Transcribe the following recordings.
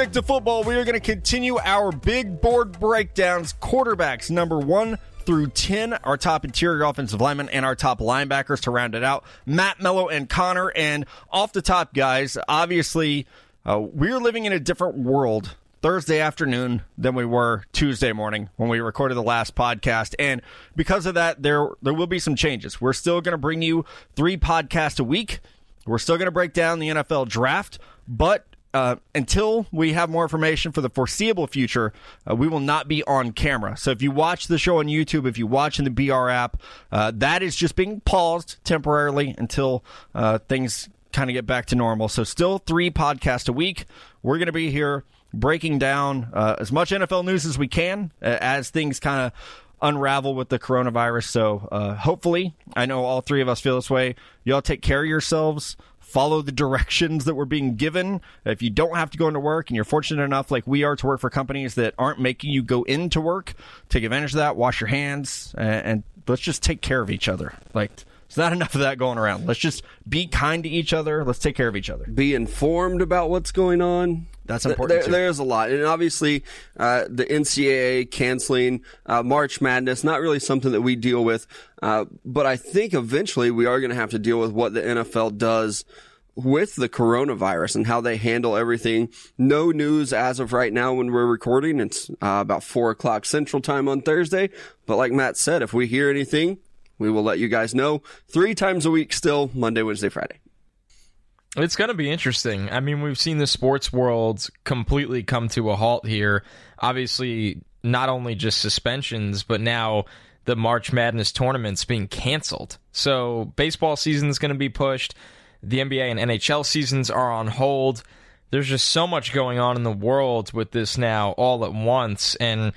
Stick to Football, we are going to continue our big board breakdowns. Quarterbacks number one through 10, our top interior offensive linemen, and our top linebackers to round it out. Matt Mello and Connor. And off the top, guys, obviously, uh, we're living in a different world Thursday afternoon than we were Tuesday morning when we recorded the last podcast. And because of that, there there will be some changes. We're still going to bring you three podcasts a week. We're still going to break down the NFL draft, but uh, until we have more information for the foreseeable future, uh, we will not be on camera. So if you watch the show on YouTube, if you watch in the BR app, uh, that is just being paused temporarily until uh, things kind of get back to normal. So still three podcasts a week. We're going to be here breaking down uh, as much NFL news as we can uh, as things kind of unravel with the coronavirus. So uh, hopefully, I know all three of us feel this way. Y'all take care of yourselves follow the directions that we're being given. If you don't have to go into work and you're fortunate enough, like we are, to work for companies that aren't making you go into work, take advantage of that, wash your hands, and, and let's just take care of each other. Like, it's not enough of that going around. Let's just be kind to each other. Let's take care of each other. Be informed about what's going on. That's important. There, there's a lot, and obviously, uh, the NCAA canceling uh, March Madness not really something that we deal with. Uh, but I think eventually we are going to have to deal with what the NFL does with the coronavirus and how they handle everything. No news as of right now when we're recording. It's uh, about four o'clock Central Time on Thursday. But like Matt said, if we hear anything, we will let you guys know. Three times a week, still Monday, Wednesday, Friday. It's going to be interesting. I mean, we've seen the sports world completely come to a halt here. Obviously, not only just suspensions, but now the March Madness tournaments being canceled. So, baseball season is going to be pushed. The NBA and NHL seasons are on hold. There's just so much going on in the world with this now all at once. And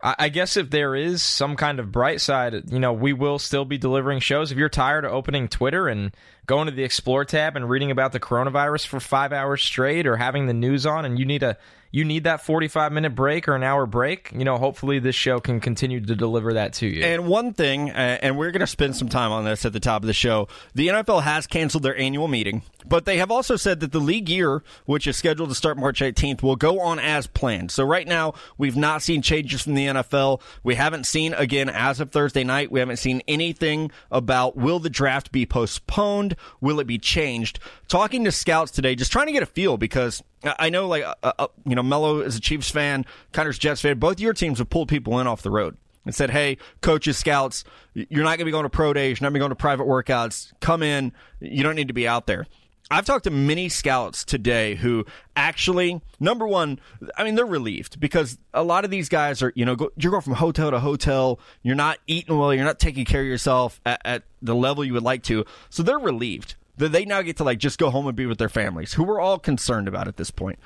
I guess if there is some kind of bright side, you know, we will still be delivering shows. If you're tired of opening Twitter and going to the Explore tab and reading about the coronavirus for five hours straight or having the news on and you need a you need that 45 minute break or an hour break, you know, hopefully this show can continue to deliver that to you. And one thing, uh, and we're going to spend some time on this at the top of the show, the NFL has canceled their annual meeting, but they have also said that the league year, which is scheduled to start March 18th, will go on as planned. So right now, we've not seen changes from the NFL. We haven't seen, again, as of Thursday night, we haven't seen anything about will the draft be postponed? Will it be changed? Talking to scouts today, just trying to get a feel because I know, like, uh, uh, you know, Mello is a Chiefs fan, Connor's Jets fan. Both your teams have pulled people in off the road and said, hey, coaches, scouts, you're not going to be going to pro days, you're not going to be going to private workouts. Come in. You don't need to be out there. I've talked to many scouts today who actually, number one, I mean, they're relieved because a lot of these guys are, you know, go, you're going from hotel to hotel. You're not eating well. You're not taking care of yourself at, at the level you would like to. So they're relieved that they now get to like just go home and be with their families, who we're all concerned about at this point.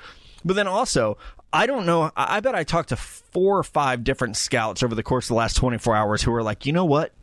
But then also, I don't know. I bet I talked to four or five different scouts over the course of the last 24 hours who were like, you know what?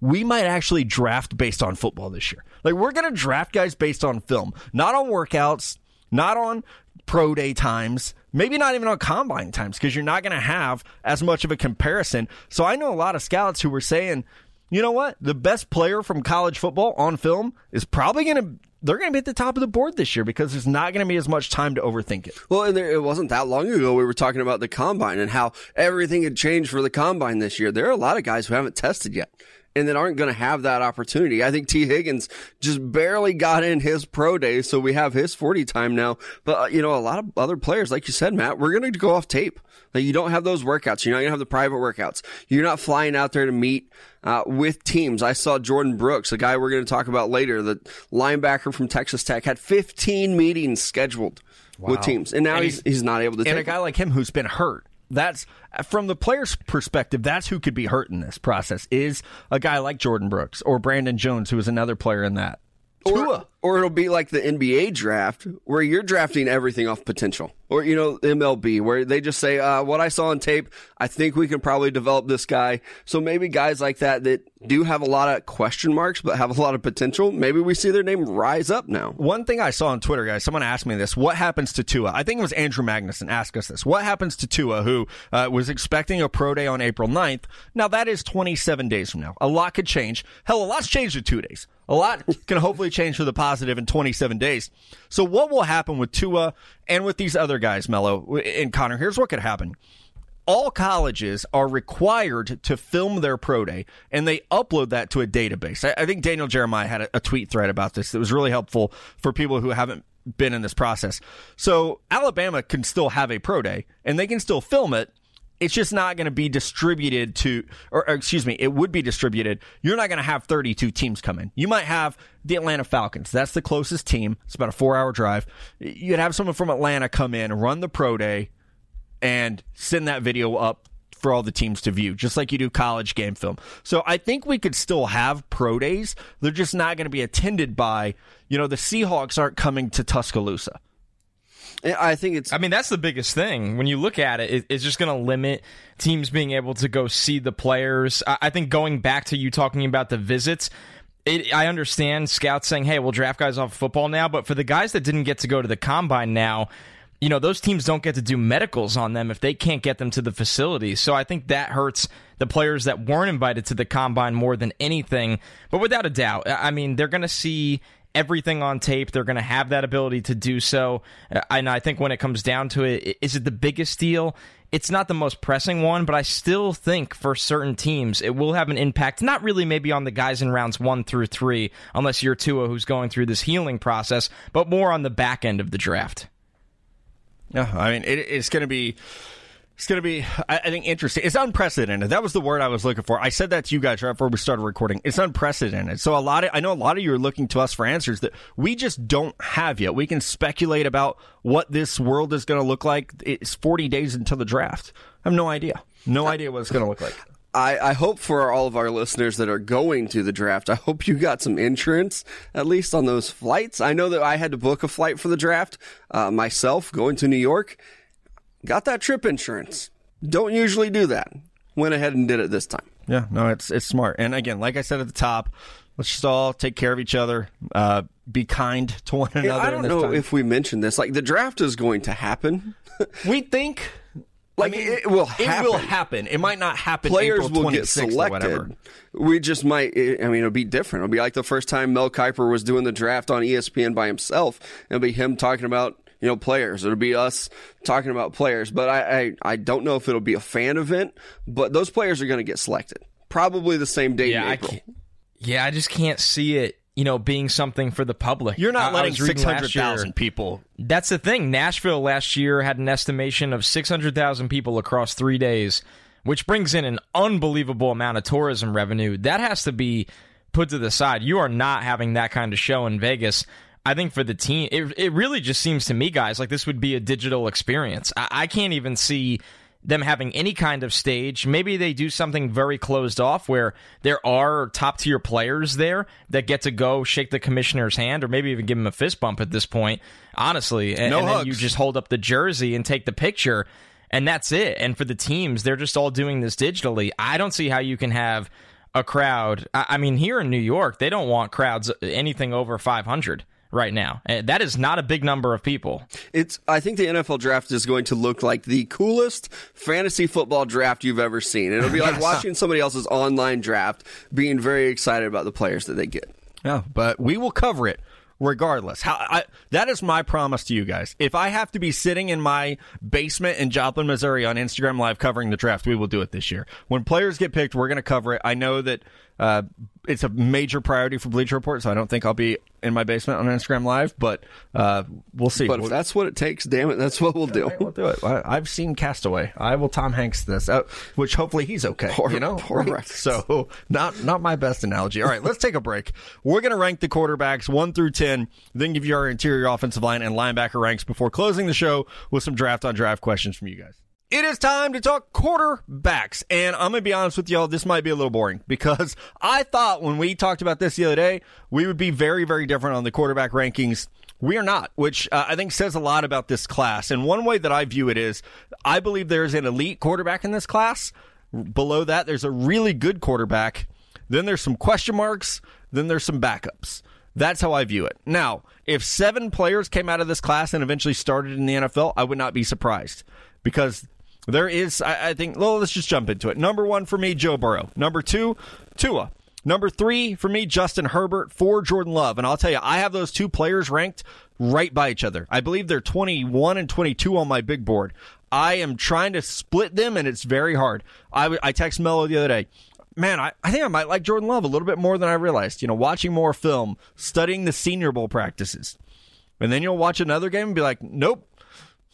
We might actually draft based on football this year. Like, we're going to draft guys based on film, not on workouts, not on pro day times, maybe not even on combine times, because you're not going to have as much of a comparison. So I know a lot of scouts who were saying, you know what? The best player from college football on film is probably going to they're going to be at the top of the board this year because there's not going to be as much time to overthink it. Well, and there, it wasn't that long ago we were talking about the combine and how everything had changed for the combine this year. There are a lot of guys who haven't tested yet and that aren't going to have that opportunity. I think Tee Higgins just barely got in his pro day, so we have his 40 time now. But, uh, you know, a lot of other players, like you said, Matt, we're going to go off tape. Like you don't have those workouts. You're not going to have the private workouts. You're not flying out there to meet uh, with teams. I saw Jordan Brooks, a guy we're going to talk about later, the linebacker from Texas Tech, had 15 meetings scheduled wow. with teams, and now and he's, he's not able to. And a guy like him who's been hurt. That's from the player's perspective. That's who could be hurt in this process. Is a guy like Jordan Brooks or Brandon Jones, who is another player in that. Tua. Or, it'll be like the NBA draft where you're drafting everything off potential. Or, you know, MLB where they just say, uh, what I saw on tape, I think we can probably develop this guy. So maybe guys like that that do have a lot of question marks, but have a lot of potential, maybe we see their name rise up now. One thing I saw on Twitter, guys, someone asked me this. What happens to Tua? I think it was Andrew Magnuson asked us this. What happens to Tua, who uh, was expecting a pro day on April 9th? Now, that is 27 days from now. A lot could change. Hell, a lot's changed in two days. A lot can hopefully change for the positive positive in 27 days. So what will happen with Tua and with these other guys, Mello and Connor? Here's what could happen. All colleges are required to film their pro day and they upload that to a database. I, think Daniel Jeremiah had a tweet thread about this that was really helpful for people who haven't been in this process. So Alabama can still have a pro day and they can still film it it's just not going to be distributed to, or, or, excuse me, it would be distributed. You're not going to have 32 teams come in. You might have the Atlanta Falcons. That's the closest team. It's about a four hour drive. You'd have someone from Atlanta come in, run the pro day, and send that video up for all the teams to view, just like you do college game film. So I think we could still have pro days. They're just not going to be attended by, you know, the Seahawks aren't coming to Tuscaloosa. I think it's. I mean, that's the biggest thing. When you look at it, it's just going to limit teams being able to go see the players. I think going back to you talking about the visits, it, I understand scouts saying, "Hey, we'll draft guys off of football now," but for the guys that didn't get to go to the combine now, you know, those teams don't get to do medicals on them if they can't get them to the facility. So I think that hurts the players that weren't invited to the combine more than anything. But without a doubt, I mean, they're going to see everything on tape. They're going to have that ability to do so. Uh, and I think when it comes down to it, is it the biggest deal? It's not the most pressing one, but I still think for certain teams it will have an impact. Not really maybe on the guys in rounds one through three, unless you're Tua who's going through this healing process, but more on the back end of the draft. Yeah, I mean it, it's going to be it's going to be, I, think, interesting. It's unprecedented. That was the word I was looking for. I said that to you guys right before we started recording. It's unprecedented. So a lot of, I know a lot of you are looking to us for answers that we just don't have yet. We can speculate about what this world is going to look like. It's 40 days until the draft. I have no idea. No idea what it's going to look like. I, I, hope for all of our listeners that are going to the draft, I hope you got some insurance, at least on those flights. I know that I had to book a flight for the draft uh, myself going to New York got that trip insurance. Don't usually do that. Went ahead and did it this time. Yeah, no, it's it's smart. And again, like I said at the top, let's just all take care of each other. Uh, be kind to one another. I don't know time. if we mentioned this. Like the draft is going to happen. we think. Like I mean, it will happen. It will happen. It might not happen. Players April will get selected. We just might. I mean, it'll be different. It'll be like the first time Mel Kiper was doing the draft on ESPN by himself. It'll be him talking about you know, players. It'll be us talking about players. But I, I, I don't know if it'll be a fan event, but those players are going to get selected. Probably the same day yeah, in April. I yeah, I just can't see it you know, being something for the public. You're not letting 600,000 people. That's the thing. Nashville last year had an estimation of 600,000 people across three days, which brings in an unbelievable amount of tourism revenue. That has to be put to the side. You are not having that kind of show in Vegas. I think for the team, it, it really just seems to me, guys, like this would be a digital experience. I, I can't even see them having any kind of stage. Maybe they do something very closed off where there are top tier players there that get to go shake the commissioner's hand or maybe even give him a fist bump at this point, honestly. And, no and then you just hold up the jersey and take the picture, and that's it. And for the teams, they're just all doing this digitally. I don't see how you can have a crowd. I, I mean, here in New York, they don't want crowds anything over 500 right now. Uh, that is not a big number of people. It's I think the NFL draft is going to look like the coolest fantasy football draft you've ever seen. It'll be like watching somebody else's online draft being very excited about the players that they get. Yeah, but we will cover it regardless. How I, that is my promise to you guys. If I have to be sitting in my basement in Joplin, Missouri on Instagram Live covering the draft, we will do it this year. When players get picked, we're going to cover it. I know that uh, it's a major priority for Bleacher Report, so I don't think I'll be in my basement on Instagram Live, but uh, we'll see. But if that's what it takes, damn it, that's what we'll do. Right, we'll do it. I, have seen Castaway. I will Tom Hanks this, uh, which hopefully he's okay. Poor, you know, poor right? So not not my best analogy. All right, let's take a break. We're going to rank the quarterbacks one through ten, then give you our interior offensive line and linebacker ranks before closing the show with some draft on draft questions from you guys. It is time to talk quarterbacks. And I'm going to be honest with y'all, this might be a little boring because I thought when we talked about this the other day, we would be very, very different on the quarterback rankings. We are not, which uh, I think says a lot about this class. And one way that I view it is I believe there's an elite quarterback in this class. Below that, there's a really good quarterback. Then there's some question marks. Then there's some backups. That's how I view it. Now, if seven players came out of this class and eventually started in the NFL, I would not be surprised because there is, I, I think, well, let's just jump into it. Number one for me, Joe Burrow. Number two, Tua. Number three for me, Justin Herbert. Four, Jordan Love. And I'll tell you, I have those two players ranked right by each other. I believe they're 21 and 22 on my big board. I am trying to split them, and it's very hard. I, I text Mello the other day. Man, I, I think I might like Jordan Love a little bit more than I realized. You know, watching more film, studying the Senior Bowl practices. And then you'll watch another game and be like, nope,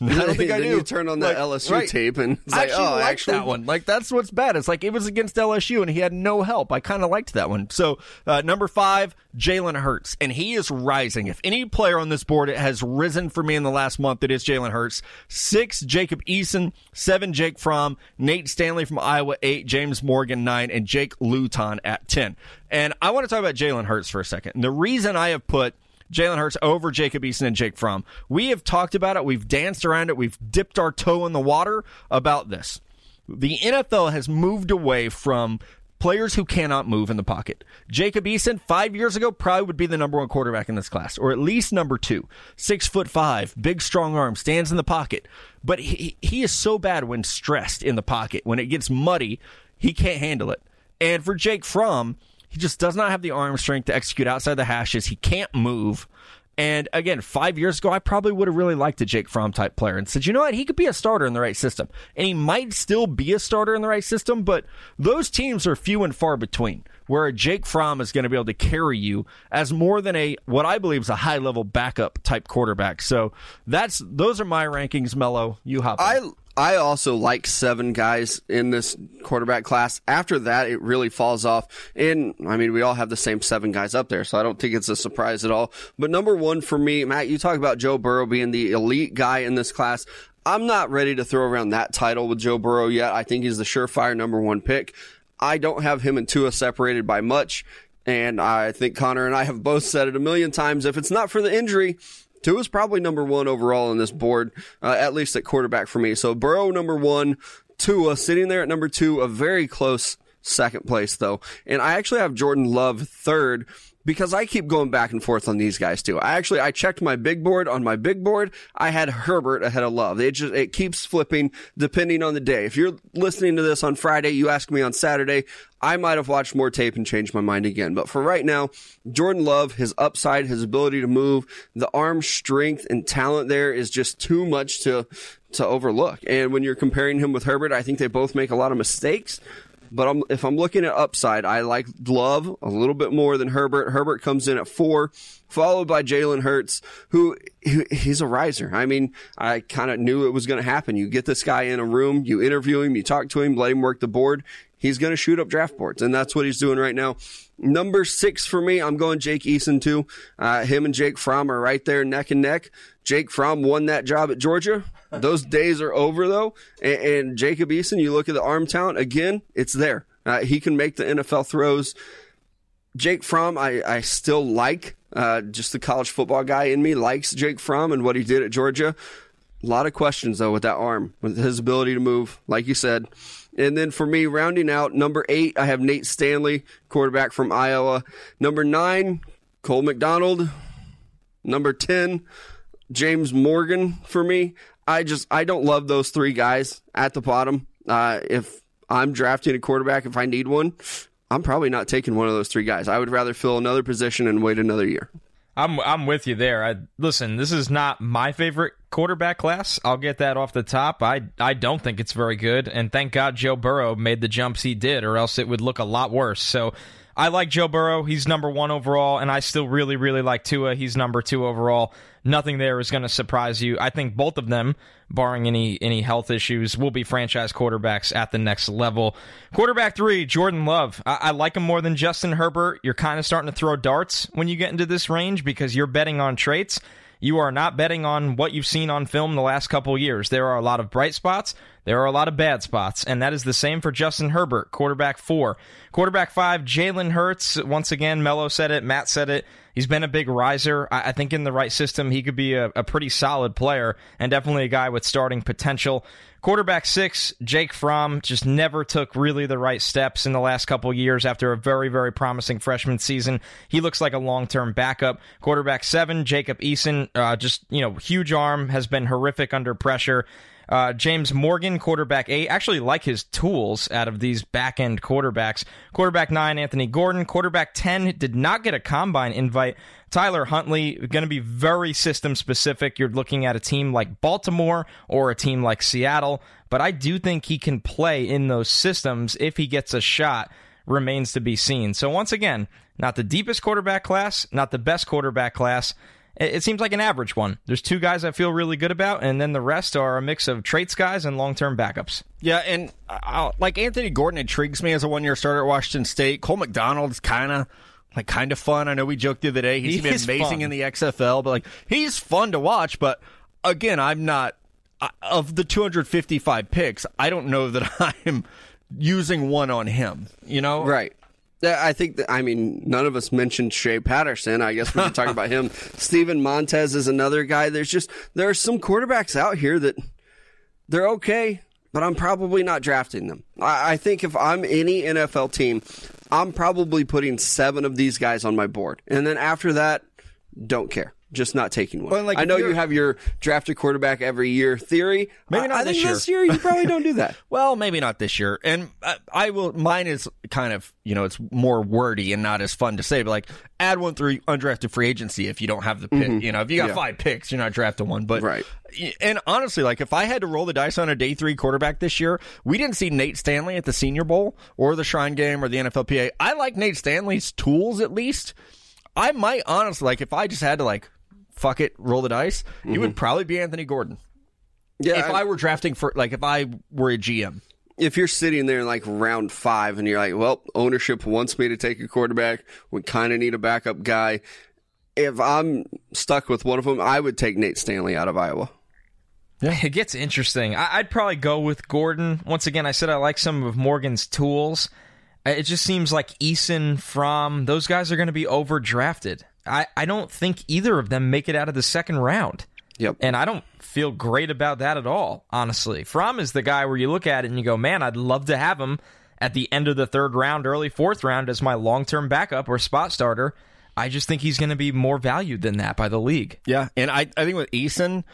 I don't think I do. you turn on that Like, LSU right. tape and it's I like, actually oh, liked actually, that one. Like that's what's bad. It's like it was against LSU and he had no help. I kind of liked that one. So uh, number five, Jalen Hurts, and he is rising. If any player on this board has risen for me in the last month, it is Jalen Hurts. Six, Jacob Eason. Seven, Jake Fromm. Nate Stanley from Iowa. Eight, James Morgan. Nine, and Jake Luton at ten. And I want to talk about Jalen Hurts for a second. And the reason I have put Jalen Hurts over Jacob Eason and Jake Fromm. We have talked about it. We've danced around it. We've dipped our toe in the water about this. The NFL has moved away from players who cannot move in the pocket. Jacob Eason, five years ago, probably would be the number one quarterback in this class, or at least number two. Six foot five, big strong arm, stands in the pocket. But he, he is so bad when stressed in the pocket. When it gets muddy, he can't handle it. And for Jake Fromm, he just does not have the arm strength to execute outside the hashes. He can't move. And again, five years ago, I probably would have really liked a Jake Fromm type player and said, you know what, he could be a starter in the right system. And he might still be a starter in the right system, but those teams are few and far between where a Jake Fromm is going to be able to carry you as more than a, what I believe is a high level backup type quarterback. So that's, those are my rankings, Mello. You hop. I I also like seven guys in this quarterback class. After that, it really falls off. And I mean, we all have the same seven guys up there, so I don't think it's a surprise at all. But number one for me, Matt, you talk about Joe Burrow being the elite guy in this class. I'm not ready to throw around that title with Joe Burrow yet. I think he's the surefire number one pick. I don't have him and Tua separated by much. And I think Connor and I have both said it a million times. If it's not for the injury, Tua's probably number one overall on this board, uh, at least at quarterback for me. So Burrow number one, Tua sitting there at number two, a very close second place though. And I actually have Jordan Love third because I keep going back and forth on these guys too. I actually I checked my big board on my big board. I had Herbert ahead of Love. It just it keeps flipping depending on the day. If you're listening to this on Friday, you ask me on Saturday, I might have watched more tape and changed my mind again. But for right now, Jordan Love, his upside, his ability to move, the arm strength and talent there is just too much to to overlook. And when you're comparing him with Herbert, I think they both make a lot of mistakes. But I'm, if I'm looking at upside, I like Love a little bit more than Herbert. Herbert comes in at four, followed by Jalen Hurts, who he's a riser. I mean, I kind of knew it was going to happen. You get this guy in a room, you interview him, you talk to him, let him work the board. He's going to shoot up draft boards, and that's what he's doing right now. Number six for me, I'm going Jake Eason too. Uh, him and Jake Fromm are right there neck and neck. Jake Fromm won that job at Georgia. Those days are over though. And, and Jacob Eason, you look at the arm talent again, it's there. Uh, he can make the NFL throws. Jake Fromm, I, I still like. Uh, just the college football guy in me likes Jake Fromm and what he did at Georgia. A lot of questions though with that arm, with his ability to move, like you said. And then for me, rounding out number eight, I have Nate Stanley, quarterback from Iowa. Number nine, Cole McDonald. Number 10, James Morgan for me. I just, I don't love those three guys at the bottom. Uh, if I'm drafting a quarterback, if I need one, I'm probably not taking one of those three guys. I would rather fill another position and wait another year. I'm I'm with you there. I listen, this is not my favorite quarterback class. I'll get that off the top. I I don't think it's very good and thank God Joe Burrow made the jumps he did or else it would look a lot worse. So I like Joe Burrow. He's number 1 overall and I still really really like Tua. He's number 2 overall. Nothing there is going to surprise you. I think both of them, barring any any health issues, will be franchise quarterbacks at the next level. Quarterback three, Jordan Love. I, I like him more than Justin Herbert. You're kind of starting to throw darts when you get into this range because you're betting on traits. You are not betting on what you've seen on film the last couple years. There are a lot of bright spots. There are a lot of bad spots. And that is the same for Justin Herbert, quarterback four. Quarterback five, Jalen Hurts. Once again, Mello said it. Matt said it. He's been a big riser. I, think in the right system, he could be a, a pretty solid player and definitely a guy with starting potential. Quarterback six, Jake Fromm, just never took really the right steps in the last couple years after a very, very promising freshman season. He looks like a long term backup. Quarterback seven, Jacob Eason, uh, just, you know, huge arm, has been horrific under pressure. Uh, James Morgan, quarterback eight. Actually, like his tools out of these back end quarterbacks. Quarterback nine, Anthony Gordon. Quarterback 10 did not get a combine invite. Tyler Huntley, going to be very system specific. You're looking at a team like Baltimore or a team like Seattle, but I do think he can play in those systems if he gets a shot remains to be seen. So once again, not the deepest quarterback class, not the best quarterback class. It seems like an average one. There's two guys I feel really good about, and then the rest are a mix of traits guys and long term backups. Yeah, and uh, like Anthony Gordon intrigues me as a one year starter at Washington State. Cole McDonald's kind of like kind of fun. I know we joked the other day he's he been amazing fun. in the XFL, but like he's fun to watch. But again, I'm not uh, of the 255 picks. I don't know that I'm using one on him. You know, right? I think that, I mean, none of us mentioned Shea Patterson. I guess we can talk about him. Steven Montez is another guy. There's just, there are some quarterbacks out here that they're okay, but I'm probably not drafting them. I, I think if I'm any NFL team, I'm probably putting seven of these guys on my board. And then after that, don't care just not taking one. Well, like I know you have your drafted quarterback every year theory. Maybe not I, this think year. This year you probably don't do that. well, maybe not this year. And I, I, will. Mine is kind of you know it's more wordy and not as fun to say. But like add one through undrafted free agency if you don't have the pick. Mm-hmm. You know if you got yeah. five picks, you're not drafting one. But right. And honestly, like if I had to roll the dice on a day three quarterback this year, we didn't see Nate Stanley at the Senior Bowl or the Shrine Game or the NFLPA. I like Nate Stanley's tools at least. I might honestly like if I just had to like fuck it, roll the dice, mm-hmm. it would probably be Anthony Gordon. Yeah, if I, I were drafting for like if I were a GM if you're sitting there in like round five and you're like, well, ownership wants me to take a quarterback, we kind of need a backup guy. If I'm stuck with one of them, I would take Nate Stanley out of Iowa. Yeah, it gets interesting. I- would probably go with Gordon. Once again, I said I like some of Morgan's tools. It just seems like Eason, Fromm, those guys are going to be overdrafted. I, I don't think either of them make it out of the second round. Yep. And I don't feel great about that at all, honestly. Fromm is the guy where you look at it and you go, man, I'd love to have him at the end of the third round, early fourth round as my long term backup or spot starter. I just think he's going to be more valued than that by the league. Yeah. And I, I think with Eason,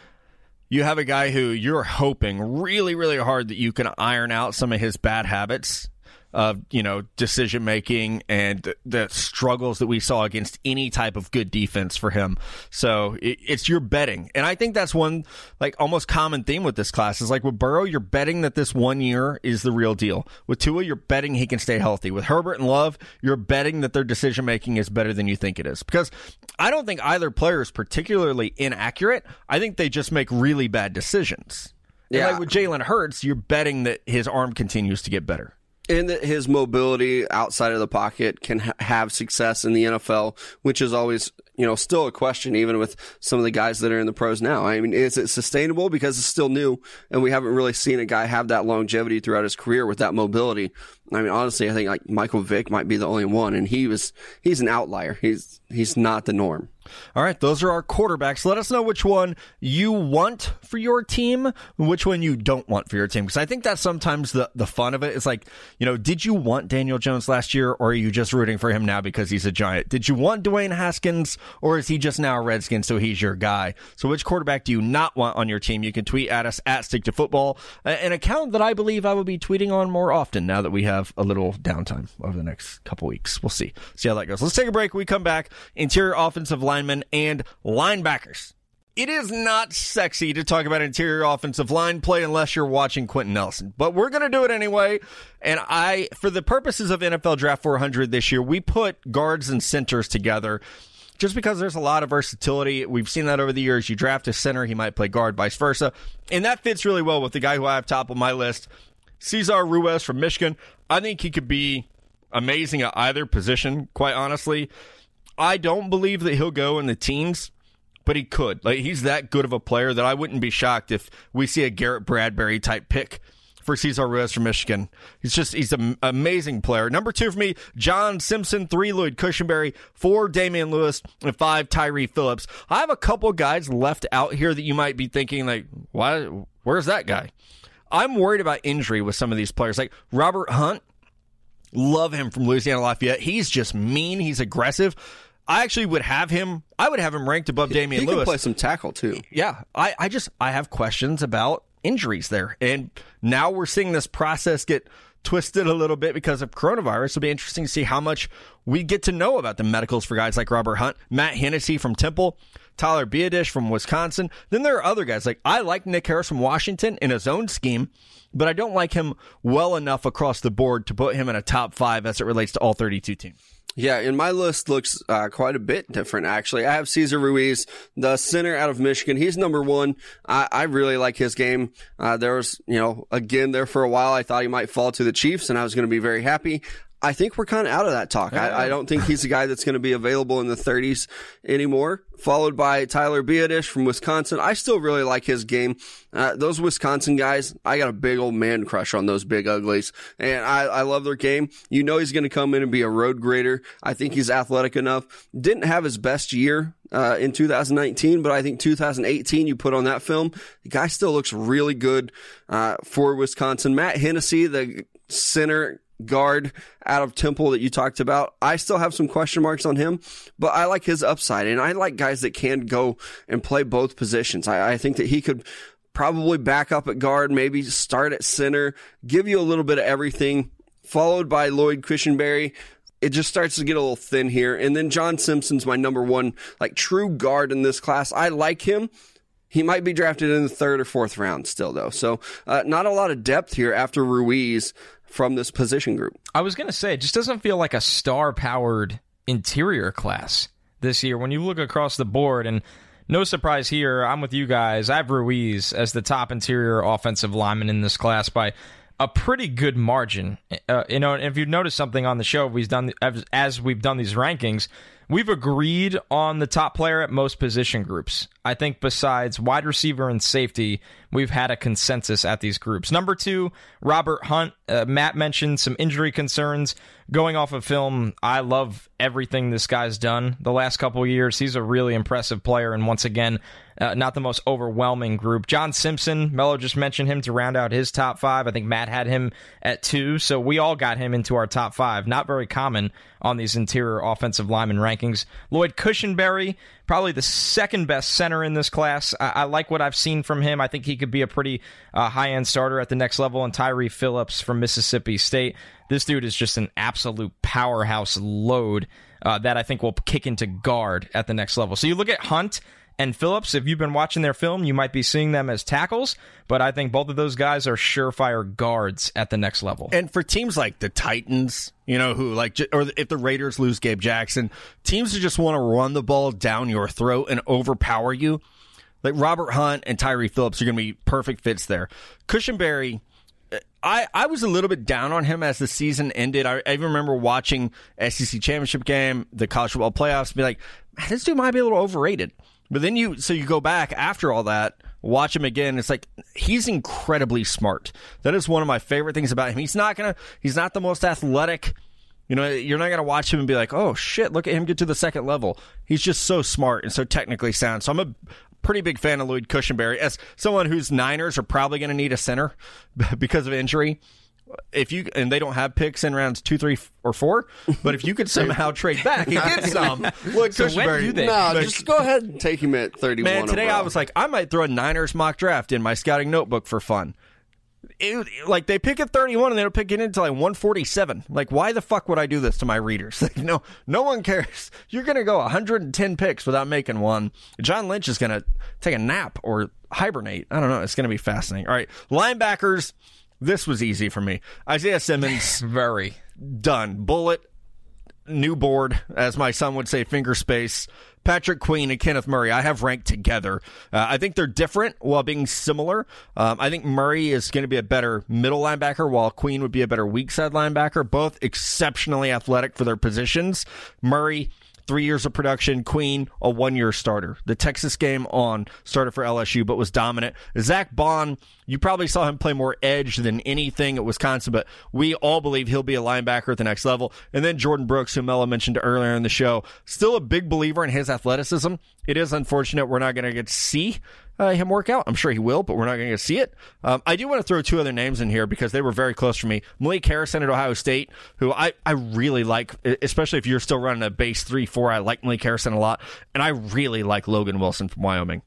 you have a guy who you're hoping really, really hard that you can iron out some of his bad habits of you know decision making and the struggles that we saw against any type of good defense for him. So it, it's your betting, and I think that's one like almost common theme with this class is like with Burrow, you're betting that this one year is the real deal. With Tua, you're betting he can stay healthy. With Herbert and Love, you're betting that their decision making is better than you think it is because I don't think either player is particularly inaccurate. I think they just make really bad decisions. Yeah. like with Jalen Hurts, you're betting that his arm continues to get better and that his mobility outside of the pocket can ha- have success in the NFL, which is always, you know, still a question, even with some of the guys that are in the pros now. I mean, is it sustainable because it's still new and we haven't really seen a guy have that longevity throughout his career with that mobility? I mean, honestly, I think like Michael Vick might be the only one and he was, he's an outlier. He's, he's not the norm. All right, those are our quarterbacks. Let us know which one you want for your team, which one you don't want for your team. Because I think that's sometimes the, the fun of it. It's like, you know, did you want Daniel Jones last year, or are you just rooting for him now because he's a giant? Did you want Dwayne Haskins, or is he just now a Redskin, so he's your guy? So which quarterback do you not want on your team? You can tweet at us at Stick to Football, an account that I believe I will be tweeting on more often now that we have a little downtime over the next couple weeks. We'll see. See how that goes. Let's take a break. We come back. Interior offensive line linemen and linebackers. It is not sexy to talk about interior offensive line play unless you're watching Quenton Nelson, but we're going to do it anyway. And I, for the purposes of NFL Draft 400 this year, we put guards and centers together just because there's a lot of versatility. We've seen that over the years. You draft a center, he might play guard, vice versa. And that fits really well with the guy who I have top of my list, Cesar Ruiz from Michigan. I think he could be amazing at either position, quite honestly. I don't believe that he'll go in the teens, but he could. Like he's that good of a player that I wouldn't be shocked if we see a Garrett Bradbury type pick for Cesar Ruiz from Michigan. He's just he's an amazing player. Number two for me, John Simpson. Three, Lloyd Cushenberry. Four, Damien Lewis. And five, Tyree Phillips. I have a couple guys left out here that you might be thinking like, why? Where's that guy? I'm worried about injury with some of these players, like Robert Hunt. Love him from Louisiana Lafayette. He's just mean. He's aggressive. I actually would have him. I would have him ranked above Damien he Lewis. Can play some tackle too. Yeah, I, I just I have questions about injuries there. And now we're seeing this process get twisted a little bit because of coronavirus. It'll be interesting to see how much we get to know about the medicals for guys like Robert Hunt, Matt Hennessy from Temple, Tyler Biadasz from Wisconsin. Then there are other guys like I like Nick Harris from Washington in his own scheme, but I don't like him well enough across the board to put him in a top five as it relates to all 32 teams. Yeah, and my list looks uh, quite a bit different, actually. I have Cesar Ruiz, the center out of Michigan. He's number one. I, I really like his game. Uh, there was, you know, again, there for a while, I thought he might fall to the Chiefs, and I was going to be very happy. I think we're kind of out of that talk. I, I, don't think he's a guy that's going to be available in the 30s anymore. Followed by Tyler Biadasz from Wisconsin. I still really like his game. Uh, those Wisconsin guys, I got a big old man crush on those big uglies, and I, I love their game. You know he's going to come in and be a road grader. I think he's athletic enough. Didn't have his best year uh, in 2019, but I think 2018 you put on that film, the guy still looks really good uh, for Wisconsin. Matt Hennessy, the center guard out of Temple that you talked about. I still have some question marks on him, but I like his upside and I like guys that can go and play both positions. I, I think that he could probably back up at guard, maybe start at center, give you a little bit of everything, followed by Lloyd Cushenberry. It just starts to get a little thin here. And then John Simpson's my number one, like true guard in this class. I like him. He might be drafted in the third or fourth round still, though. So, uh, not a lot of depth here after Ruiz from this position group. I was going to say, it just doesn't feel like a star powered interior class this year when you look across the board. And no surprise here, I'm with you guys. I have Ruiz as the top interior offensive lineman in this class by a pretty good margin. Uh, you know, if you've noticed something on the show, we've done as we've done these rankings, we've agreed on the top player at most position groups. I think besides wide receiver and safety, we've had a consensus at these groups. Number two, Robert Hunt. Uh, Matt mentioned some injury concerns. Going off of film, I love everything this guy's done the last couple years. He's a really impressive player, and once again, uh, not the most overwhelming group. John Simpson, Mello just mentioned him to round out his top five. I think Matt had him at two, so we all got him into our top five. Not very common on these interior offensive lineman rankings. Lloyd Cushenberry, probably the second best center in this class. I, I like what I've seen from him. I think he could be a pretty uh, high end starter at the next level. And Tyree Phillips from Mississippi State. This dude is just an absolute powerhouse load uh, that I think will kick into guard at the next level. So you look at Hunt and Phillips, if you've been watching their film, you might be seeing them as tackles, but I think both of those guys are surefire guards at the next level. And for teams like the Titans, you know, who like, or if the Raiders lose Gabe Jackson, teams just want to run the ball down your throat and overpower you, like Robert Hunt and Tyree Phillips are going to be perfect fits there. Cushenberry, uh, I, I was a little bit down on him as the season ended. I, I even remember watching SEC championship game, the college football playoffs, and be like, this dude might be a little overrated. But then you, so you go back after all that, watch him again. It's like he's incredibly smart. That is one of my favorite things about him. He's not gonna, he's not the most athletic. You know, you're not gonna watch him and be like, oh shit, look at him get to the second level. He's just so smart and so technically sound. So I'm a pretty big fan of Lloyd Cushenberry as someone whose Niners are probably to need a center because of injury if you and they don't have picks in rounds two, three, or four, but if you could somehow trade back and get some, look, so when do they? No, just go ahead and take him at thirty-one. Man, today I was like, I might throw a Niners mock draft in my scouting notebook for fun. It, like they pick at 31 and they don't pick it until like 147. Like, why the fuck would I do this to my readers? Like, no, no one cares. You're gonna go 110 picks without making one. John Lynch is gonna take a nap or hibernate. I don't know. It's gonna be fascinating. All right, linebackers. This was easy for me. Isaiah Simmons, very done. Bullet, new board, as my son would say, finger space. Patrick Queen and Kenneth Murray, I have ranked together. Uh, I think they're different while being similar. Um, I think Murray is going to be a better middle linebacker, while Queen would be a better weak side linebacker. Both exceptionally athletic for their positions. Murray three years of production. Queen, a one year starter. The Texas game on, started for LSU, but was dominant. Zack Baun, you probably saw him play more edge than anything at Wisconsin, but we all believe he'll be a linebacker at the next level. And then Jordan Brooks, who Mello mentioned earlier in the show, still a big believer in his athleticism. It is unfortunate we're not going to get to see uh, him work out. I'm sure he will, but we're not going to see it. Um, I do want to throw two other names in here because they were very close for me. Malik Harrison at Ohio State, who I, I really like, especially if you're still running a base 3 4. I like Malik Harrison a lot. And I really like Logan Wilson from Wyoming.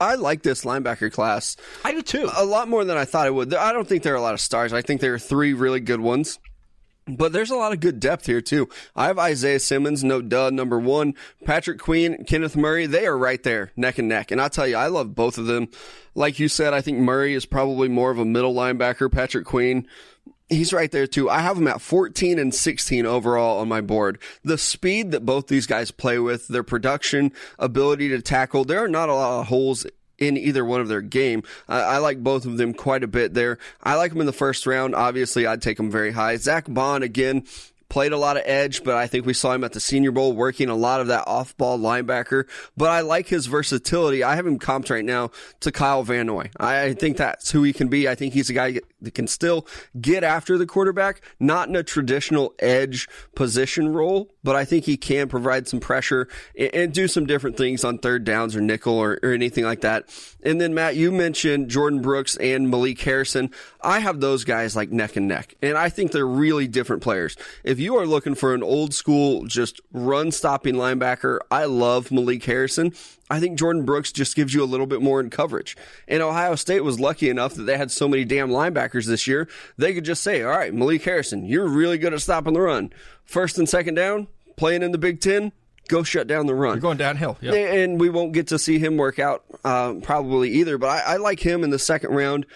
I like this linebacker class I do too. a lot more than I thought it would. I don't think there are a lot of stars. I think there are three really good ones. But there's a lot of good depth here too. I have Isaiah Simmons, no duh, number one. Patrick Queen, Kenneth Murray, they are right there, neck and neck. And I'll tell you, I love both of them. Like you said, I think Murray is probably more of a middle linebacker. Patrick Queen, he's right there too. I have him at 14 and 16 overall on my board. The speed that both these guys play with, their production, ability to tackle, there are not a lot of holes in either one of their game. I, I like both of them quite a bit there. I like them in the first round. Obviously, I'd take them very high. Zack Baun, again, played a lot of edge, but I think we saw him at the Senior Bowl working a lot of that off ball linebacker. But I like his versatility. I have him comped right now to Kyle Van Noy. I think that's who he can be. I think he's a guy that can still get after the quarterback, not in a traditional edge position role, but I think he can provide some pressure and, and do some different things on third downs or nickel or, or anything like that. And then Matt, you mentioned Jordan Brooks and Malik Harrison. I have those guys like neck and neck, and I think they're really different players. If you are looking for an old school, just run stopping linebacker, I love Malik Harrison. I think Jordan Brooks just gives you a little bit more in coverage. And Ohio State was lucky enough that they had so many damn linebackers this year, they could just say, all right, Malik Harrison, you're really good at stopping the run. First and second down, playing in the Big Ten, go shut down the run. You're going downhill. Yep. And we won't get to see him work out uh, probably either, but I, I like him in the second round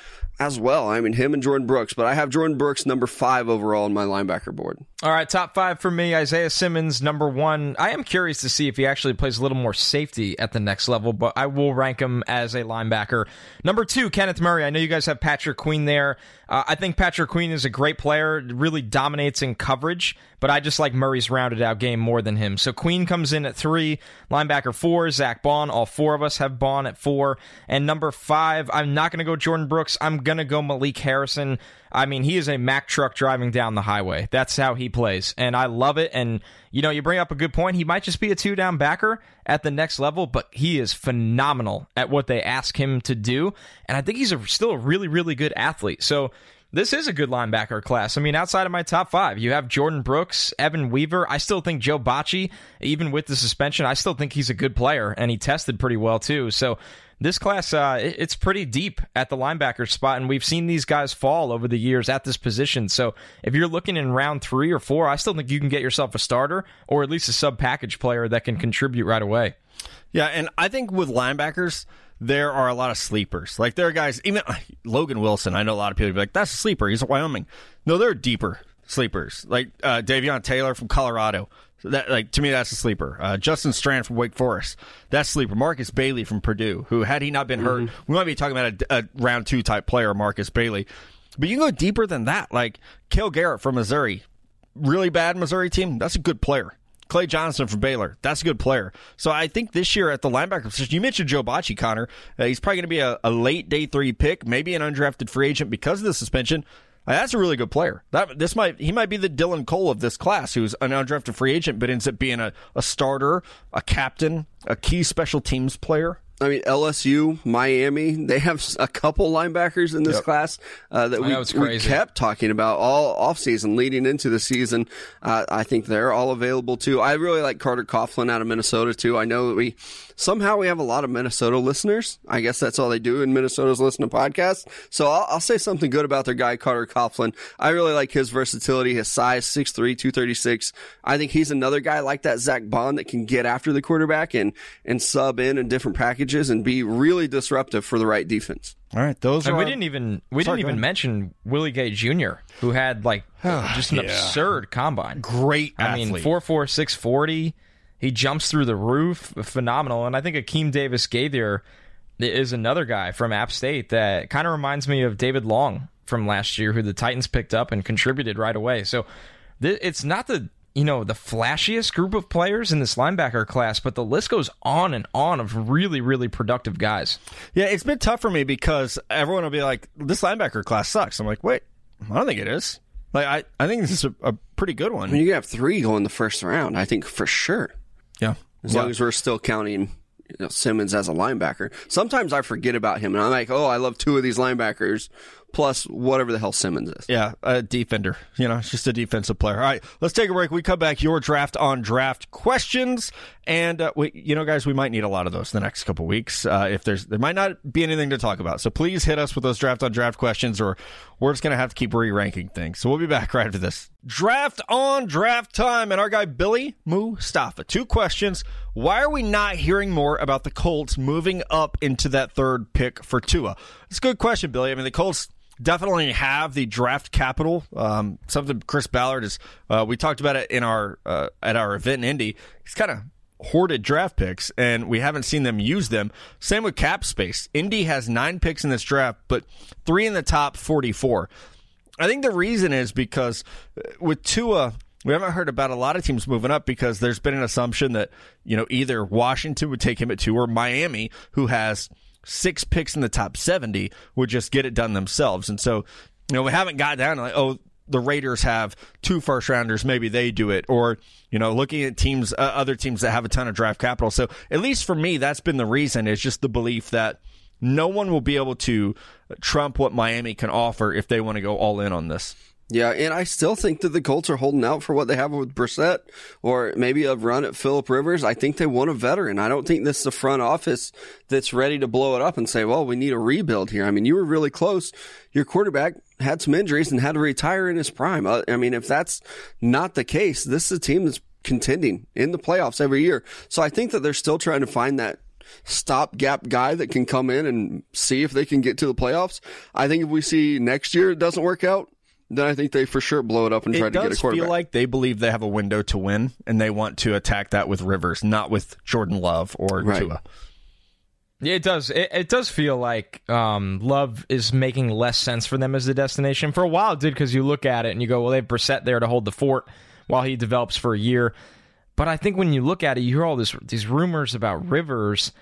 as well. I mean, him and Jordan Brooks, but I have Jordan Brooks number five overall on my linebacker board. All right, top five for me. Isaiah Simmons, number one. I am curious to see if he actually plays a little more safety at the next level, but I will rank him as a linebacker. Number two, Kenneth Murray. I know you guys have Patrick Queen there. Uh, I think Patrick Queen is a great player, really dominates in coverage, but I just like Murray's rounded out game more than him. So Queen comes in at three, linebacker four, Zack Baun. All four of us have Baun at four. And number five, I'm not going to go Jordan Brooks. I'm going to go Malik Harrison. I mean, he is a Mack truck driving down the highway. That's how he plays. And I love it. And, you know, you bring up a good point. He might just be a two down backer at the next level, but he is phenomenal at what they ask him to do. And I think he's a, still a really, really good athlete. So, this is a good linebacker class. I mean, outside of my top five, you have Jordan Brooks, Evan Weaver. I still think Joe Bachie, even with the suspension, I still think he's a good player, and he tested pretty well too. So this class, uh, it's pretty deep at the linebacker spot, and we've seen these guys fall over the years at this position. So if you're looking in round three or four, I still think you can get yourself a starter or at least a sub package player that can contribute right away. Yeah, and I think with linebackers, there are a lot of sleepers. Like there are guys, even Logan Wilson. I know a lot of people be like, "That's a sleeper. He's a Wyoming." No, there are deeper sleepers, like uh, Davion Taylor from Colorado. So that, like to me, that's a sleeper. Uh, Justin Strnad from Wake Forest, that's sleeper. Markus Bailey from Purdue, who had he not been hurt, we might be talking about a, a round two type player, Markus Bailey. But you can go deeper than that. Like Cale Garrett from Missouri, really bad Missouri team. That's a good player. Clay Johnson from Baylor. That's a good player. So I think this year at the linebacker position, you mentioned Joe Bachie, Connor. Uh, he's probably going to be a, a, late day three pick, maybe an undrafted free agent because of the suspension. Uh, that's a really good player. That this might he might be the Dylan Cole of this class, who's an undrafted free agent, but ends up being a, a starter, a captain, a key special teams player. I mean, LSU, Miami, they have a couple linebackers in this Yep. class uh, that we, we kept talking about all offseason leading into the season. Uh, I think they're all available too. I really like Carter Coughlin out of Minnesota too. I know that we somehow we have a lot of Minnesota listeners. I guess that's all they do in Minnesota's listen to podcasts. So I'll, I'll say something good about their guy, Carter Coughlin. I really like his versatility, his size, 6'3", 236. I think he's another guy like that Zack Baun that can get after the quarterback and, and sub in in different packages and be really disruptive for the right defense. All right, those And are we didn't even we Sorry, didn't even mention Willie Gay Jr., who had like just an Yeah. absurd combine. great. I mean, athlete. four four six forty. He jumps through the roof, phenomenal. And I think Akeem Davis Gaither is another guy from App State that kind of reminds me of David Long from last year, who the Titans picked up and contributed right away. So th- it's not the you know the flashiest group of players in this linebacker class, but the list goes on and on of really really productive guys. Yeah, it's been tough for me because everyone will be like, "This linebacker class sucks." I'm like, "Wait, I don't think it is." Like, I, I think this is a, a pretty good one. I mean, you can have three going the first round, I think for sure. Yeah, As long as we're still counting you know, Simmons as a linebacker. Sometimes I forget about him and I'm like, oh, I love two of these linebackers, plus whatever the hell Simmons is. Yeah, a defender. You know, just a defensive player. All right, let's take a break. We come back. Your draft on draft questions, and uh, we, you know, guys, we might need a lot of those in the next couple weeks. Uh, if there's, there might not be anything to talk about, so please hit us with those draft on draft questions, or we're just gonna have to keep re-ranking things. So we'll be back right after this. Draft on draft time, and our guy Billy Mustafa. Two questions. Why are we not hearing more about the Colts moving up into that third pick for Tua? It's a good question, Billy. I mean, the Colts definitely have the draft capital. Um, something Chris Ballard is. Uh, we talked about it in our uh, at our event in Indy. He's kind of hoarded draft picks, and we haven't seen them use them. Same with cap space. Indy has nine picks in this draft, but three in the top forty-four. I think the reason is because uh, with Tua. We haven't heard about a lot of teams moving up because there's been an assumption that, you know, either Washington would take him at two or Miami, who has six picks in the top 70 would just get it done themselves. And so, you know, we haven't got down like, oh, the Raiders have two first rounders, maybe they do it, or you know, looking at teams, uh, other teams that have a ton of draft capital. So at least for me, that's been the reason. Is just the belief that no one will be able to trump what Miami can offer if they want to go all in on this. Yeah, and I still think that the Colts are holding out for what they have with Brissett or maybe a run at Philip Rivers. I think they want a veteran. I don't think this is a front office that's ready to blow it up and say, well, we need a rebuild here. I mean, you were really close. Your quarterback had some injuries and had to retire in his prime. Uh, I mean, if that's not the case, this is a team that's contending in the playoffs every year. So I think that they're still trying to find that stopgap guy that can come in and see if they can get to the playoffs. I think if we see next year it doesn't work out, then I think they for sure blow it up and try to get a quarterback. feel like they believe they have a window to win, and they want to attack that with Rivers, not with Jordan Love or Right. Tua. Yeah, it does. It, it does feel like um, Love is making less sense for them as a destination. For a while, it did because you look at it and you go, well, they have Brissett there to hold the fort while he develops for a year. But I think when you look at it, you hear all this these rumors about Rivers.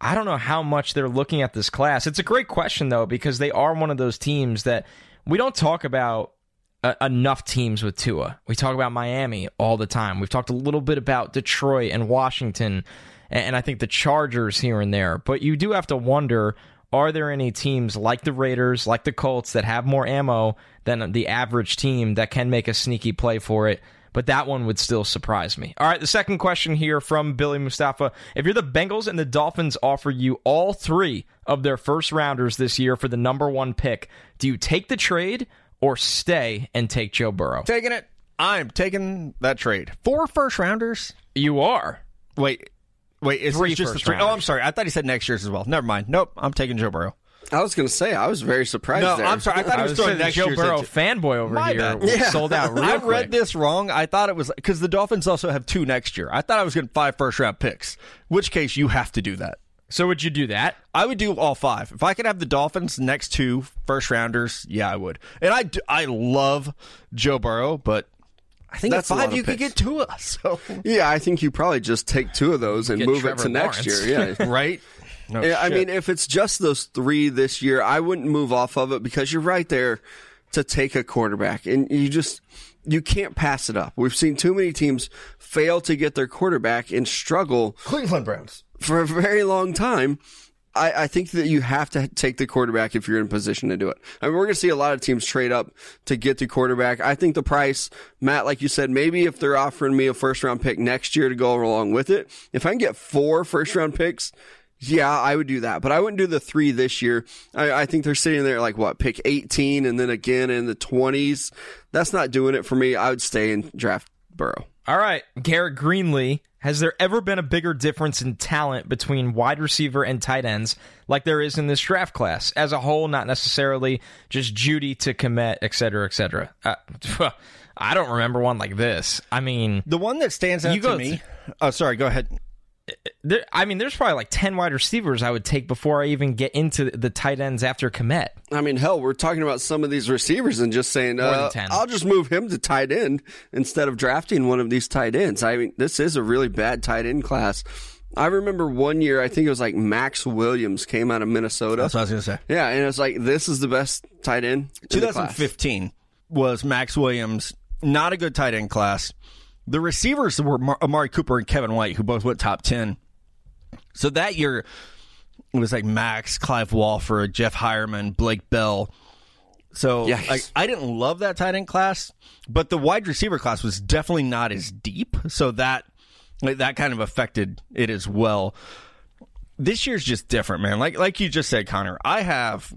I don't know how much they're looking at this class. It's a great question though because they are one of those teams that we don't talk about uh, enough teams with Tua. We talk about Miami all the time. We've talked a little bit about Detroit and Washington, and, and I think the Chargers here and there. But you do have to wonder: Are there any teams like the Raiders, like the Colts, that have more ammo than the average team that can make a sneaky play for it? But that one would still surprise me. All right, the second question here from Billy Mustafa. If you're the Bengals and the Dolphins offer you all three of their first rounders this year for the number one pick, do you take the trade or stay and take Joe Burrow? Taking it. I'm taking that trade. Four first rounders. You are. Wait, wait. Is Three just the first three? Oh. I'm sorry. I thought he said next year's as well. Never mind. Nope. I'm taking Joe Burrow. I was going to say I was very surprised. No, there. I'm sorry. I thought I he was was throwing saying next Joe year's Burrow into- fanboy over My here bad. was sold out real I quick. read this wrong. I thought it was because the Dolphins also have two next year. I thought I was getting five first round picks. Which case you have to do that. So would you do that? I would do all five. If I could have the Dolphins next two first rounders, yeah, I would. And I, do- I love Joe Burrow, but I think That's at five of you could get two of us. So yeah, I think you probably just take two of those and Get move Trevor it to next year. Yeah. right? No Yeah, I mean, if it's just those three this year, I wouldn't move off of it because you're right there to take a quarterback, and you just you can't pass it up. We've seen too many teams fail to get their quarterback and struggle Cleveland Browns. For a very long time. I, I think that you have to take the quarterback if you're in position to do it. I mean, we're going to see a lot of teams trade up to get the quarterback. I think the price, Matt, like you said, maybe if they're offering me a first round pick next year to go along with it, if I can get four first round picks, yeah, I would do that. But I wouldn't do the three this year. I, I think they're sitting there like what, pick 18 and then again in the 20s. That's not doing it for me. I would stay and draft Burrow. All right, Garrett Greenlee. Has there ever been a bigger difference in talent between wide receiver and tight ends like there is in this draft class as a whole, not necessarily just Jeudy to Kmet, et cetera, et cetera? Uh, I don't remember one like this. I mean, The one that stands out You to me. oh, sorry. Go ahead. There, I mean, there's probably like 10 wide receivers I would take before I even get into the tight ends after Kmet. I mean, hell, we're talking about some of these receivers and just saying, uh, I'll just move him to tight end instead of drafting one of these tight ends. I mean, this is a really bad tight end class. I remember one year, I think it was like Maxx Williams came out of Minnesota. That's what I was going to say. Yeah, and it's like, this is the best tight end. in the class. 2015 was Maxx Williams. Not a good tight end class. The receivers were Mar- Amari Cooper and Kevin White, who both went top 10. So that year, it was like Maxx, Clive Walford, Jeff Heuerman, Blake Bell. So like, I didn't love that tight end class, but the wide receiver class was definitely not as deep. So that like, that kind of affected it as well. This year's just different, man. Like like you just said, Connor. I have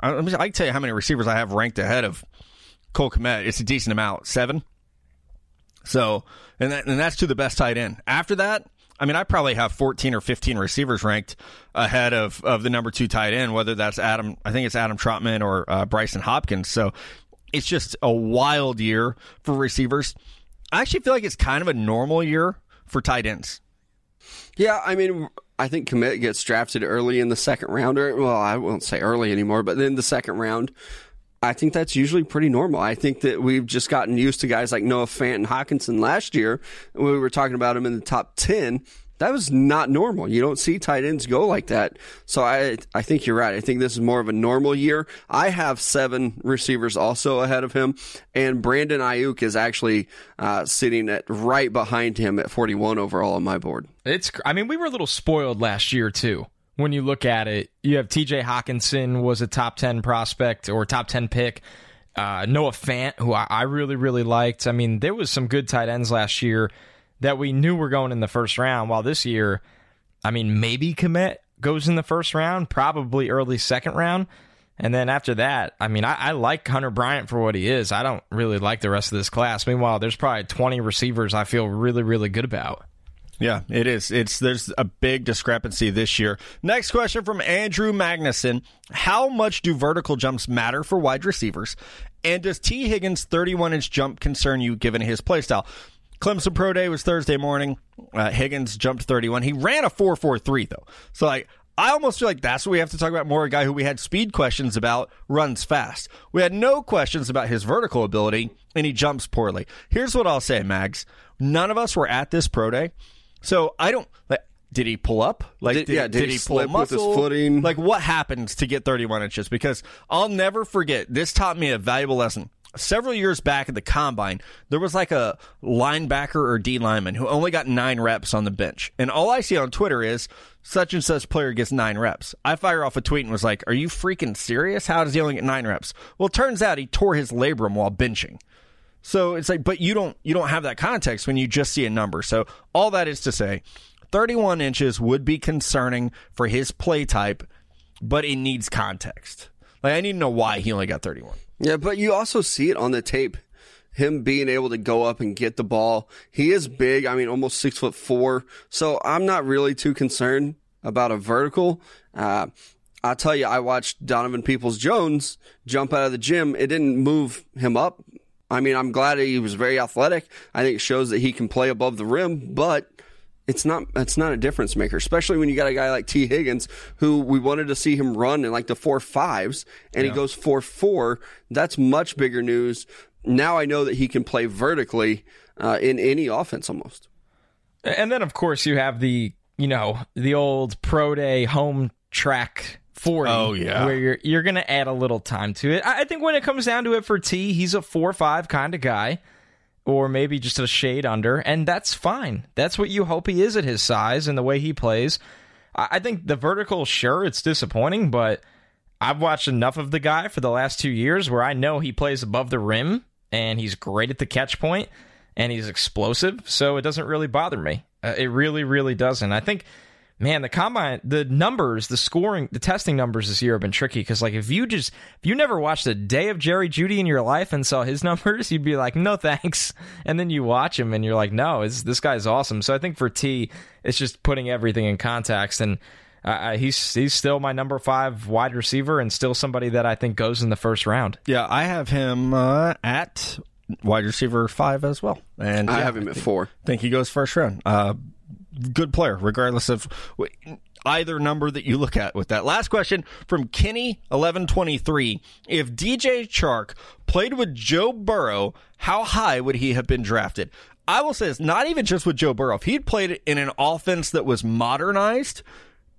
I, I can tell you how many receivers I have ranked ahead of Cole Kmet. It's a decent amount, seven. So, and that, and that's to the best tight end. After that, I mean, I probably have 14 or 15 receivers ranked ahead of, of the number two tight end, whether that's Adam, I think it's Adam Trautman or uh, Brycen Hopkins. So it's just a wild year for receivers. I actually feel like it's kind of a normal year for tight ends. Yeah, I mean, I think Kmet gets drafted early in the second round, or well, I won't say early anymore, but then the second round. I think that's usually pretty normal. I think that we've just gotten used to guys like Noah Fant and Hockenson last year. When we were talking about him in the top 10, that was not normal. You don't see tight ends go like that. So I, I think you're right. I think this is more of a normal year. I have seven receivers also ahead of him, and Brandon Aiyuk is actually uh, sitting at right behind him at 41 overall on my board. It's. I mean, we were a little spoiled last year too. When you look at it, you have T.J. Hockenson was a top ten prospect or top ten pick. Uh, Noah Fant, who I, I really really liked. I mean, there was some good tight ends last year that we knew were going in the first round. While this year, I mean, maybe Kmet goes in the first round, probably early second round. And then after that, I mean, I, I like Hunter Bryant for what he is. I don't really like the rest of this class. Meanwhile, there's probably 20 receivers I feel really, really good about. Yeah, it is. It's there's a big discrepancy this year. Next question from Andrew Magnuson: How much do vertical jumps matter for wide receivers? And does Tee Higgins' 31 inch jump concern you given his play style? Clemson Pro Day was Thursday morning. Uh, Higgins jumped 31. He ran a 4.43 though, so like. I almost feel like that's what we have to talk about more. A guy who we had speed questions about runs fast. We had no questions about his vertical ability, and he jumps poorly. Here's what I'll say, Mags. None of us were at this pro day. So I don't like. Did he pull up? Like, Did- yeah, did he pull a slip with his footing? Like, what happens to get 31 inches? Because I'll never forget. This taught me a valuable lesson. Several years back at the combine, there was like a linebacker or D lineman who only got nine reps on the bench, and all I see on Twitter is such and such player gets nine reps. I fire off a tweet and was like, "Are you freaking serious? How does he only get nine reps?" Well, it turns out he tore his labrum while benching. So it's like, but you don't you don't have that context when you just see a number. So all that is to say, 31 inches would be concerning for his play type, but it needs context. Like I need to know why he only got 31. Yeah, but you also see it on the tape. Him being able to go up and get the ball. He is big. I mean, almost six foot four. So I'm not really too concerned about a vertical. Uh, I'll tell you, I watched Donovan Peoples Jones jump out of the gym. It didn't move him up. I mean, I'm glad he was very athletic. I think it shows that he can play above the rim, but it's not it's not a difference maker, especially when you got a guy like Tee Higgins who we wanted to see him run in like the four fives, and he goes four four. That's much bigger news. Now I know that he can play vertically uh, in any offense almost. And then, of course, you have the you know the old pro day home track forty. Oh, yeah. where you're you're gonna add a little time to it. I I think when it comes down to it for Tee, he's a four five kind of guy, or maybe just a shade under, and that's fine. That's what you hope he is at his size and the way he plays. I I think the vertical, sure, it's disappointing, but I've watched enough of the guy for the last two years where I know he plays above the rim and he's great at the catch point and he's explosive, so it doesn't really bother me. Uh, it really, really doesn't. I think, man, the combine, the numbers, the scoring, the testing numbers this year have been tricky because, like, if you just, if you never watched a day of Jerry Jeudy in your life and saw his numbers, you'd be like, no thanks. And then you watch him and you're like, no, it's, this guy's awesome. So I think for Tee, it's just putting everything in context and. Uh, he's he's still my number five wide receiver and still somebody that I think goes in the first round. Yeah, I have him uh, at wide receiver five as well, and I yeah, have him at four. think he goes first round. Uh, good player, regardless of either number that you look at with that. Last question from Kenny eleven twenty three. If DJ Chark played with Joe Burrow, how high would he have been drafted? I will say this: not even just with Joe Burrow. If he'd played in an offense that was modernized,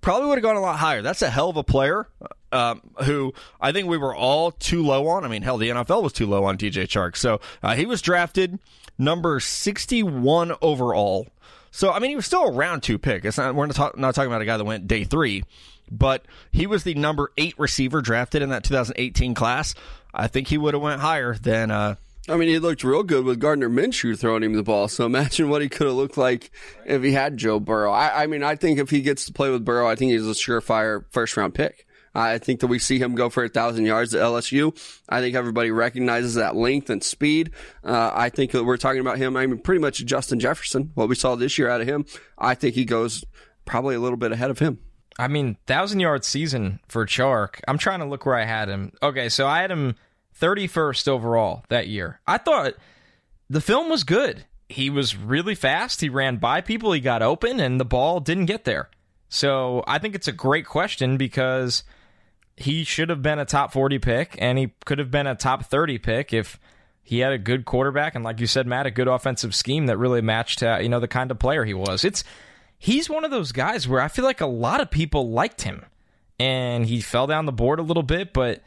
probably would have gone a lot higher. That's a hell of a player. Um, who I think we were all too low on. I mean, hell, the NFL was too low on DJ Chark. So uh, he was drafted number 61 overall. So I mean, he was still a round two pick. It's not we're not, talk, not talking about a guy that went day three, but he was the number eight receiver drafted in that 2018 class. I think he would have went higher than. Uh, I mean, he looked real good with Gardner Minshew throwing him the ball. So imagine what he could have looked like if he had Joe Burrow. I, I mean, I think if he gets to play with Burrow, I think he's a surefire first round pick. I think that we see him go for a thousand yards at LSU. I think everybody recognizes that length and speed. Uh, I think that we're talking about him. I mean, pretty much Justin Jefferson, what we saw this year out of him. I think he goes probably a little bit ahead of him. I mean, thousand yard season for Chark. I'm trying to look where I had him. Okay, so I had him 31st overall that year. I thought the film was good. He was really fast. He ran by people. He got open, and the ball didn't get there. So I think it's a great question because he should have been a top 40 pick and he could have been a top 30 pick if he had a good quarterback and like you said Matt a good offensive scheme that really matched uh, you know the kind of player he was. It's he's one of those guys where I feel like a lot of people liked him and he fell down the board a little bit but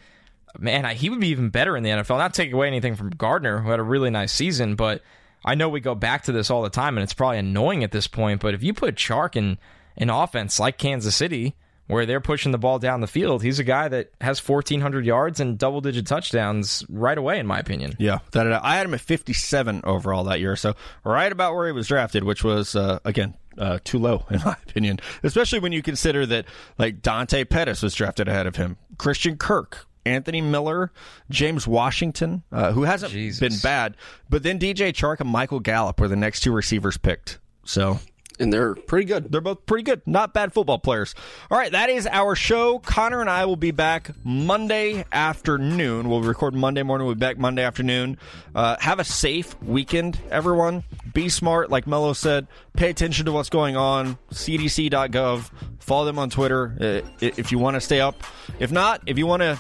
man he would be even better in the NFL not taking away anything from Gardner who had a really nice season but I know we go back to this all the time and it's probably annoying at this point but if you put Chark in an offense like Kansas City where they're pushing the ball down the field. He's a guy that has 1,400 yards and double digit touchdowns right away, in my opinion. Yeah, that I had him at 57 overall that year, so right about where he was drafted, which was uh, again uh, too low in my opinion, especially when you consider that like Dante Pettis was drafted ahead of him, Christian Kirk. Anthony Miller, James Washington, uh, who hasn't Jesus. been bad, but then DJ Chark and Michael Gallup were the next two receivers picked. So and they're pretty good. They're both pretty good. Not bad football players. All right, that is our show. Connor and I will be back Monday afternoon. We'll record Monday morning. We'll be back Monday afternoon. Uh, have a safe weekend, everyone. Be smart, like Mello said. Pay attention to what's going on. CDC.gov. Follow them on Twitter uh, if you want to stay up. If not, if you want to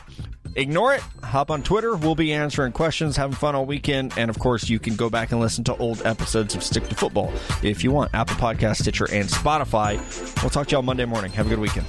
Ignore it. Hop on Twitter. We'll be answering questions, having fun all weekend. And of course, you can go back and listen to old episodes of Stick to Football if you want. Apple Podcast, Stitcher, and Spotify. We'll talk to y'all Monday morning. Have a good weekend.